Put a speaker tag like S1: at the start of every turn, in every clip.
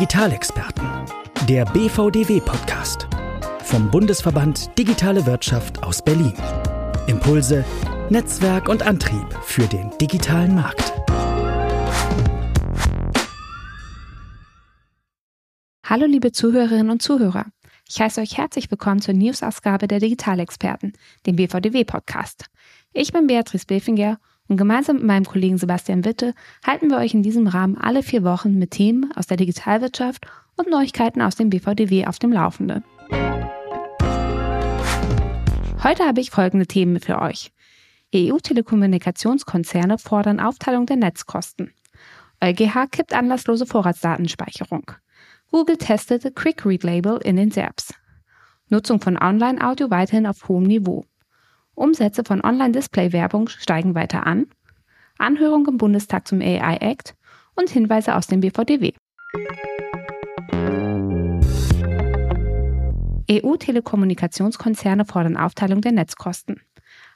S1: Digitalexperten. Der BVDW-Podcast. Vom Bundesverband Digitale Wirtschaft aus Berlin. Impulse, Netzwerk und Antrieb für den digitalen Markt.
S2: Hallo liebe Zuhörerinnen und Zuhörer. Ich heiße euch herzlich willkommen zur News-Ausgabe der Digitalexperten, dem BVDW-Podcast. Ich bin Beatrice Befinger und gemeinsam mit meinem Kollegen Sebastian Witte halten wir euch in diesem Rahmen alle vier Wochen mit Themen aus der Digitalwirtschaft und Neuigkeiten aus dem BVDW auf dem Laufenden. Heute habe ich folgende Themen für euch. EU-Telekommunikationskonzerne fordern Aufteilung der Netzkosten. EuGH kippt anlasslose Vorratsdatenspeicherung. Google testete Quick Read Label in den SERPs. Nutzung von Online-Audio weiterhin auf hohem Niveau. Umsätze von Online-Display-Werbung steigen weiter an, Anhörung im Bundestag zum AI Act und Hinweise aus dem BVDW. EU-Telekommunikationskonzerne fordern Aufteilung der Netzkosten.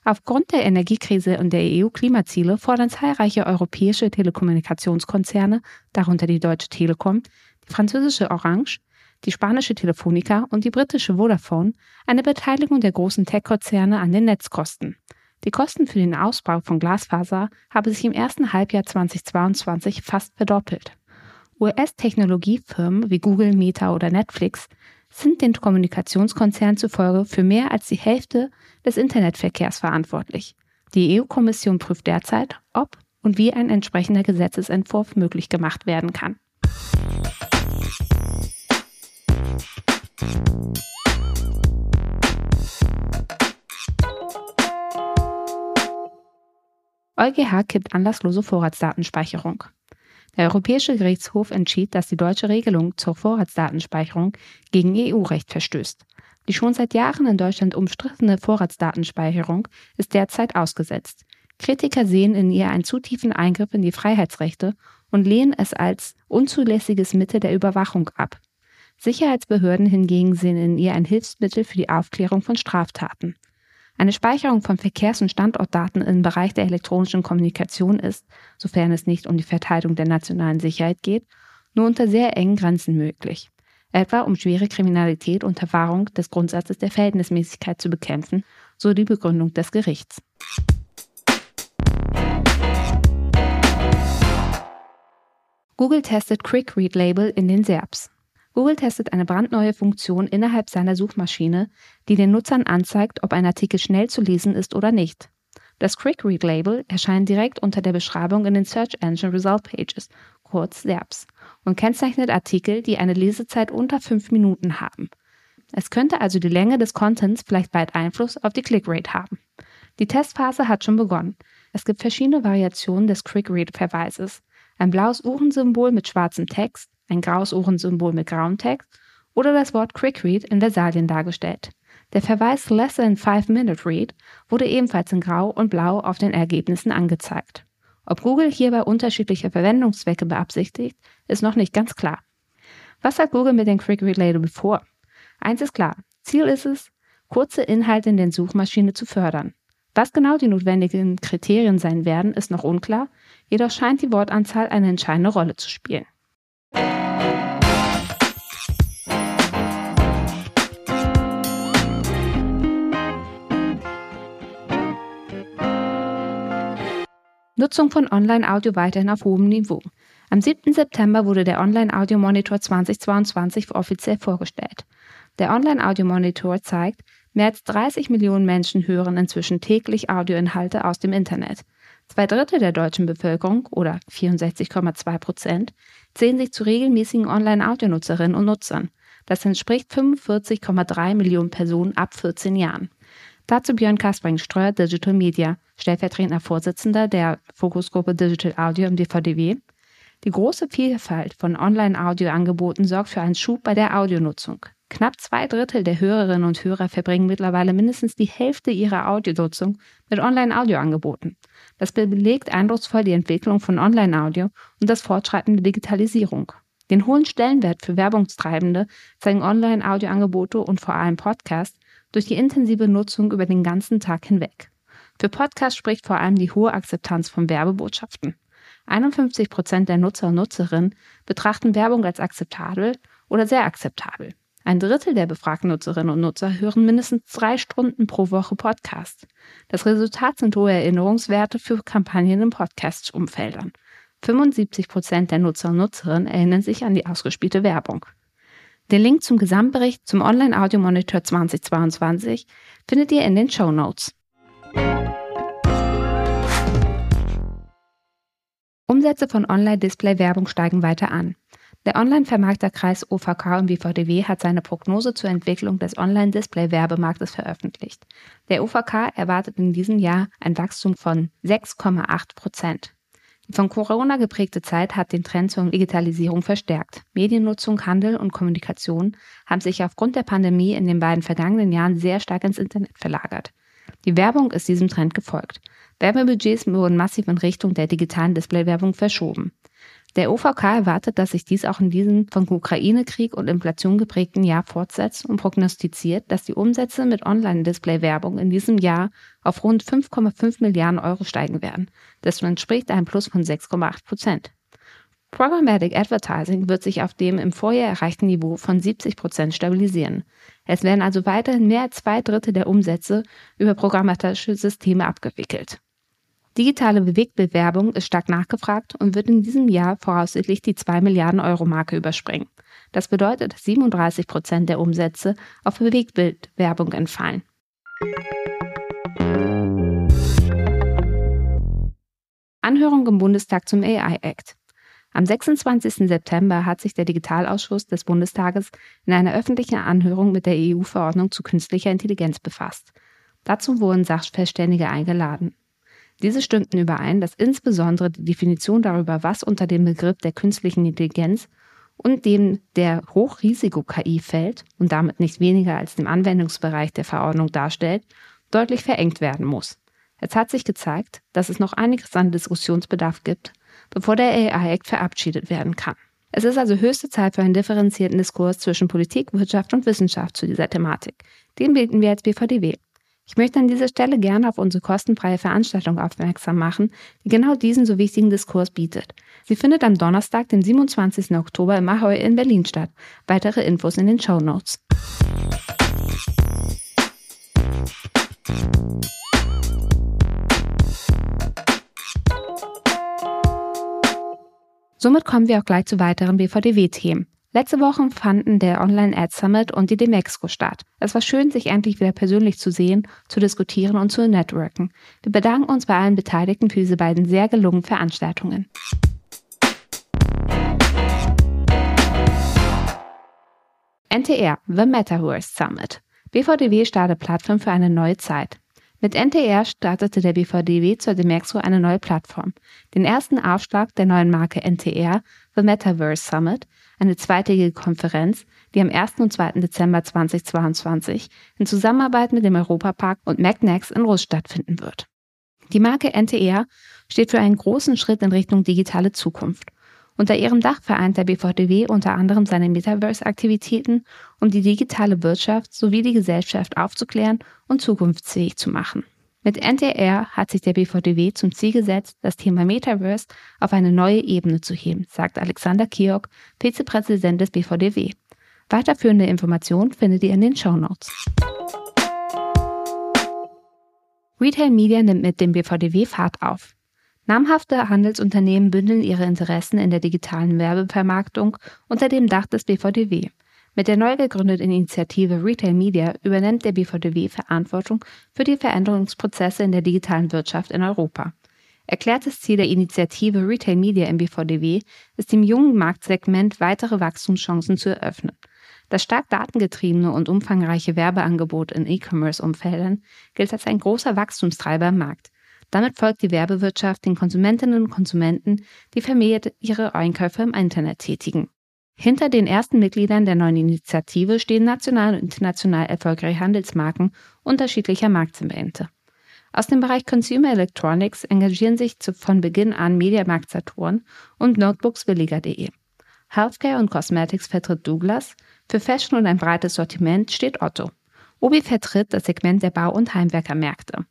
S2: Aufgrund der Energiekrise und der EU-Klimaziele fordern zahlreiche europäische Telekommunikationskonzerne, darunter die Deutsche Telekom, die französische Orange, die spanische Telefonica und die britische Vodafone eine Beteiligung der großen Tech-Konzerne an den Netzkosten. Die Kosten für den Ausbau von Glasfaser haben sich im ersten Halbjahr 2022 fast verdoppelt. US-Technologiefirmen wie Google, Meta oder Netflix sind den Kommunikationskonzernen zufolge für mehr als die Hälfte des Internetverkehrs verantwortlich. Die EU-Kommission prüft derzeit, ob und wie ein entsprechender Gesetzesentwurf möglich gemacht werden kann. EuGH kippt anlasslose Vorratsdatenspeicherung. Der Europäische Gerichtshof entschied, dass die deutsche Regelung zur Vorratsdatenspeicherung gegen EU-Recht verstößt. Die schon seit Jahren in Deutschland umstrittene Vorratsdatenspeicherung ist derzeit ausgesetzt. Kritiker sehen in ihr einen zu tiefen Eingriff in die Freiheitsrechte und lehnen es als unzulässiges Mittel der Überwachung ab. Sicherheitsbehörden hingegen sehen in ihr ein Hilfsmittel für die Aufklärung von Straftaten. Eine Speicherung von Verkehrs- und Standortdaten im Bereich der elektronischen Kommunikation ist, sofern es nicht um die Verteidigung der nationalen Sicherheit geht, nur unter sehr engen Grenzen möglich, etwa um schwere Kriminalität unter Wahrung des Grundsatzes der Verhältnismäßigkeit zu bekämpfen, so die Begründung des Gerichts. Google testet Quick Read Label in den SERPs. Google testet eine brandneue Funktion innerhalb seiner Suchmaschine, die den Nutzern anzeigt, ob ein Artikel schnell zu lesen ist oder nicht. Das Quick Read Label erscheint direkt unter der Beschreibung in den Search Engine Result Pages, kurz SERPs, und kennzeichnet Artikel, die eine Lesezeit unter fünf Minuten haben. Es könnte also die Länge des Contents vielleicht bald Einfluss auf die Clickrate haben. Die Testphase hat schon begonnen. Es gibt verschiedene Variationen des Quick Read Verweises. Ein blaues Uhrensymbol mit schwarzem Text, ein graues Uhrensymbol mit grauem Text oder das Wort Quick Read in Versalien dargestellt. Der Verweis Less than 5 Minute Read wurde ebenfalls in Grau und Blau auf den Ergebnissen angezeigt. Ob Google hierbei unterschiedliche Verwendungszwecke beabsichtigt, ist noch nicht ganz klar. Was hat Google mit dem Quick Read Label vor? Eins ist klar. Ziel ist es, kurze Inhalte in den Suchmaschine zu fördern. Was genau die notwendigen Kriterien sein werden, ist noch unklar, jedoch scheint die Wortanzahl eine entscheidende Rolle zu spielen. Nutzung von Online-Audio weiterhin auf hohem Niveau. Am 7. September wurde der Online-Audio-Monitor 2022 offiziell vorgestellt. Der Online-Audio-Monitor zeigt, mehr als 30 Millionen Menschen hören inzwischen täglich Audioinhalte aus dem Internet. Zwei Drittel der deutschen Bevölkerung, oder 64,2 Prozent, zählen sich zu regelmäßigen Online-Audio-Nutzerinnen und Nutzern. Das entspricht 45,3 Millionen Personen ab 14 Jahren. Dazu Björn Kaspring-Streuer, Digital Media, stellvertretender Vorsitzender der Fokusgruppe Digital Audio im DVDW. Die große Vielfalt von Online-Audio-Angeboten sorgt für einen Schub bei der Audionutzung. Knapp zwei Drittel der Hörerinnen und Hörer verbringen mittlerweile mindestens die Hälfte ihrer Audionutzung mit Online-Audio-Angeboten. Das belegt eindrucksvoll die Entwicklung von Online-Audio und das Fortschreiten der Digitalisierung. Den hohen Stellenwert für Werbungstreibende zeigen Online-Audio-Angebote und vor allem Podcasts durch die intensive Nutzung über den ganzen Tag hinweg. Für Podcasts spricht vor allem die hohe Akzeptanz von Werbebotschaften. 51 Prozent der Nutzer und Nutzerinnen betrachten Werbung als akzeptabel oder sehr akzeptabel. Ein Drittel der befragten Nutzerinnen und Nutzer hören mindestens drei Stunden pro Woche Podcast. Das Resultat sind hohe Erinnerungswerte für Kampagnen in Podcast-Umfeldern. 75 Prozent der Nutzer und Nutzerinnen erinnern sich an die ausgespielte Werbung. Den Link zum Gesamtbericht zum Online-Audio-Monitor 2022 findet ihr in den Show Notes. Umsätze von Online-Display-Werbung steigen weiter an. Der Online-Vermarkterkreis OVK und BVDW hat seine Prognose zur Entwicklung des Online-Display-Werbemarktes veröffentlicht. Der OVK erwartet in diesem Jahr ein Wachstum von 6,8 Prozent. Von Corona geprägte Zeit hat den Trend zur Digitalisierung verstärkt. Mediennutzung, Handel und Kommunikation haben sich aufgrund der Pandemie in den beiden vergangenen Jahren sehr stark ins Internet verlagert. Die Werbung ist diesem Trend gefolgt. Werbebudgets wurden massiv in Richtung der digitalen Displaywerbung verschoben. Der OVK erwartet, dass sich dies auch in diesem von Ukraine-Krieg und Inflation geprägten Jahr fortsetzt und prognostiziert, dass die Umsätze mit Online-Display-Werbung in diesem Jahr auf rund 5,5 Milliarden Euro steigen werden. Das entspricht einem Plus von 6,8 Prozent. Programmatic Advertising wird sich auf dem im Vorjahr erreichten Niveau von 70 Prozent stabilisieren. Es werden also weiterhin mehr als zwei Drittel der Umsätze über programmatische Systeme abgewickelt. Digitale Bewegtbildwerbung ist stark nachgefragt und wird in diesem Jahr voraussichtlich die 2 Milliarden Euro Marke überspringen. Das bedeutet, dass 37 Prozent der Umsätze auf Bewegtbildwerbung entfallen. Anhörung im Bundestag zum AI Act. Am 26. September hat sich der Digitalausschuss des Bundestages in einer öffentlichen Anhörung mit der EU-Verordnung zu künstlicher Intelligenz befasst. Dazu wurden Sachverständige eingeladen. Diese stimmten überein, dass insbesondere die Definition darüber, was unter dem Begriff der künstlichen Intelligenz und dem der Hochrisiko-KI fällt und damit nicht weniger als dem Anwendungsbereich der Verordnung darstellt, deutlich verengt werden muss. Es hat sich gezeigt, dass es noch einiges an Diskussionsbedarf gibt, bevor der AI-Act verabschiedet werden kann. Es ist also höchste Zeit für einen differenzierten Diskurs zwischen Politik, Wirtschaft und Wissenschaft zu dieser Thematik. Den bieten wir als BVDW. Ich möchte an dieser Stelle gerne auf unsere kostenfreie Veranstaltung aufmerksam machen, die genau diesen so wichtigen Diskurs bietet. Sie findet am Donnerstag, den 27. Oktober im Ahoy in Berlin statt. Weitere Infos in den Show Notes. Somit kommen wir auch gleich zu weiteren BVDW-Themen. Letzte Woche fanden der Online Ad Summit und die Demexco statt. Es war schön, sich endlich wieder persönlich zu sehen, zu diskutieren und zu networken. Wir bedanken uns bei allen Beteiligten für diese beiden sehr gelungenen Veranstaltungen. NTR, The Metaverse Summit. BVDW startet Plattform für eine neue Zeit. Mit NTR startete der BVDW zur Demexco eine neue Plattform. Den ersten Aufschlag der neuen Marke NTR, The Metaverse Summit, eine zweitägige Konferenz, die am 1. und 2. Dezember 2022 in Zusammenarbeit mit dem Europapark und MacNex in Russ stattfinden wird. Die Marke NTR steht für einen großen Schritt in Richtung digitale Zukunft. Unter ihrem Dach vereint der BVDW unter anderem seine Metaverse-Aktivitäten, um die digitale Wirtschaft sowie die Gesellschaft aufzuklären und zukunftsfähig zu machen. Mit NTR hat sich der BVDW zum Ziel gesetzt, das Thema Metaverse auf eine neue Ebene zu heben, sagt Alexander Kiok, Vizepräsident des BVDW. Weiterführende Informationen findet ihr in den Show Notes. Retail Media nimmt mit dem BVDW Fahrt auf. Namhafte Handelsunternehmen bündeln ihre Interessen in der digitalen Werbevermarktung unter dem Dach des BVDW. Mit der neu gegründeten Initiative Retail Media übernimmt der BVDW Verantwortung für die Veränderungsprozesse in der digitalen Wirtschaft in Europa. Erklärtes Ziel der Initiative Retail Media im BVDW ist dem jungen Marktsegment weitere Wachstumschancen zu eröffnen. Das stark datengetriebene und umfangreiche Werbeangebot in E-Commerce-Umfeldern gilt als ein großer Wachstumstreiber im Markt. Damit folgt die Werbewirtschaft den Konsumentinnen und Konsumenten, die vermehrt ihre Einkäufe im Internet tätigen. Hinter den ersten Mitgliedern der neuen Initiative stehen national und international erfolgreiche Handelsmarken unterschiedlicher Marktsegmente. Aus dem Bereich Consumer Electronics engagieren sich zu, von Beginn an Mediamarkt Saturn und Notebooksbilliger.de. Healthcare und Cosmetics vertritt Douglas, für Fashion und ein breites Sortiment steht Otto. Obi vertritt das Segment der Bau- und Heimwerkermärkte.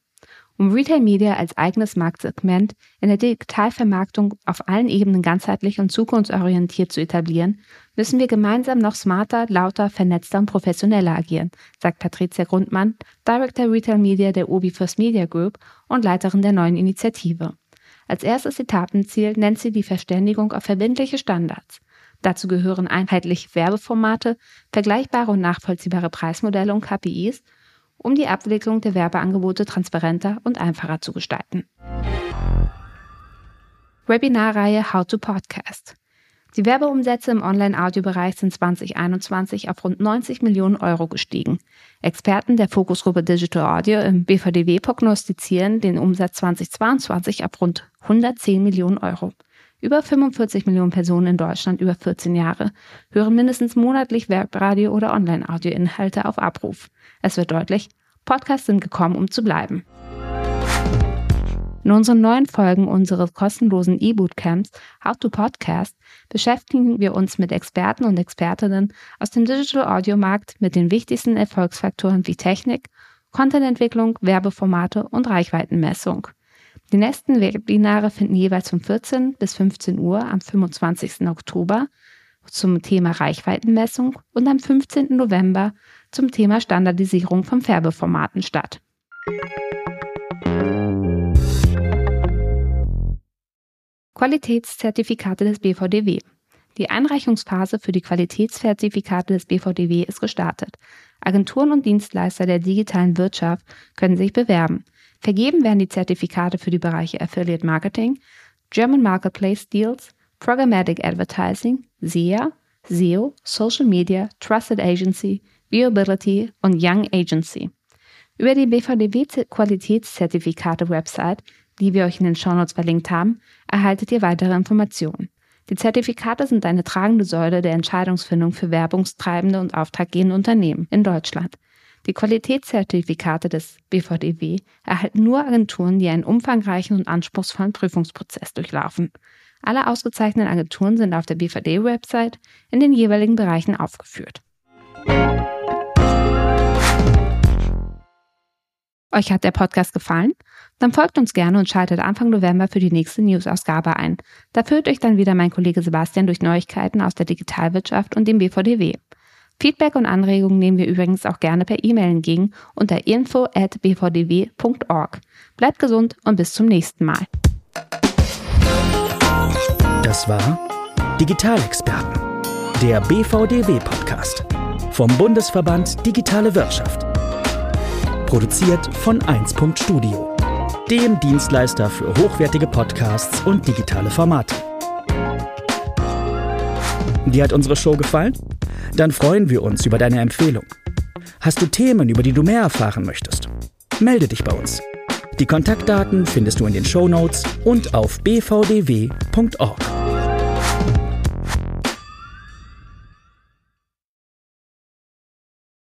S2: Um Retail Media als eigenes Marktsegment in der Digitalvermarktung auf allen Ebenen ganzheitlich und zukunftsorientiert zu etablieren, müssen wir gemeinsam noch smarter, lauter, vernetzter und professioneller agieren, sagt Patricia Grundmann, Director Retail Media der Obi First Media Group und Leiterin der neuen Initiative. Als erstes Etappenziel nennt sie die Verständigung auf verbindliche Standards. Dazu gehören einheitliche Werbeformate, vergleichbare und nachvollziehbare Preismodelle und KPIs um die Abwicklung der Werbeangebote transparenter und einfacher zu gestalten. Webinarreihe How to Podcast. Die Werbeumsätze im Online-Audio-Bereich sind 2021 auf rund 90 Millionen Euro gestiegen. Experten der Fokusgruppe Digital Audio im BVDW prognostizieren den Umsatz 2022 auf rund 110 Millionen Euro. Über 45 Millionen Personen in Deutschland über 14 Jahre hören mindestens monatlich Webradio- oder Online-Audio-Inhalte auf Abruf. Es wird deutlich, Podcasts sind gekommen, um zu bleiben. In unseren neuen Folgen unseres kostenlosen E-Bootcamps How to Podcast beschäftigen wir uns mit Experten und Expertinnen aus dem Digital Audio Markt mit den wichtigsten Erfolgsfaktoren wie Technik, Contententwicklung, Werbeformate und Reichweitenmessung. Die nächsten Webinare finden jeweils von 14 bis 15 Uhr am 25. Oktober zum Thema Reichweitenmessung und am 15. November zum Thema Standardisierung von Färbeformaten statt. Qualitätszertifikate des BVDW. Die Einreichungsphase für die Qualitätszertifikate des BVDW ist gestartet. Agenturen und Dienstleister der digitalen Wirtschaft können sich bewerben. Vergeben werden die Zertifikate für die Bereiche Affiliate Marketing, German Marketplace Deals, Programmatic Advertising, SEA, SEO, Social Media, Trusted Agency, Viewability und Young Agency. Über die BVDW Qualitätszertifikate Website, die wir euch in den Shownotes verlinkt haben, erhaltet ihr weitere Informationen. Die Zertifikate sind eine tragende Säule der Entscheidungsfindung für werbungstreibende und auftraggebende Unternehmen in Deutschland. Die Qualitätszertifikate des BVDW erhalten nur Agenturen, die einen umfangreichen und anspruchsvollen Prüfungsprozess durchlaufen. Alle ausgezeichneten Agenturen sind auf der BVD-Website in den jeweiligen Bereichen aufgeführt. Euch hat der Podcast gefallen? Dann folgt uns gerne und schaltet Anfang November für die nächste News-Ausgabe ein. Da führt euch dann wieder mein Kollege Sebastian durch Neuigkeiten aus der Digitalwirtschaft und dem BVDW. Feedback und Anregungen nehmen wir übrigens auch gerne per E-Mail entgegen unter info@bvdw.org. Bleibt gesund und bis zum nächsten Mal.
S1: Das war Digitalexperten, der BVDW Podcast vom Bundesverband Digitale Wirtschaft. Produziert von 1. Studio, dem Dienstleister für hochwertige Podcasts und digitale Formate. Dir hat unsere Show gefallen? Dann freuen wir uns über deine Empfehlung. Hast du Themen, über die du mehr erfahren möchtest? Melde dich bei uns. Die Kontaktdaten findest du in den Show Notes und auf bvdw.org.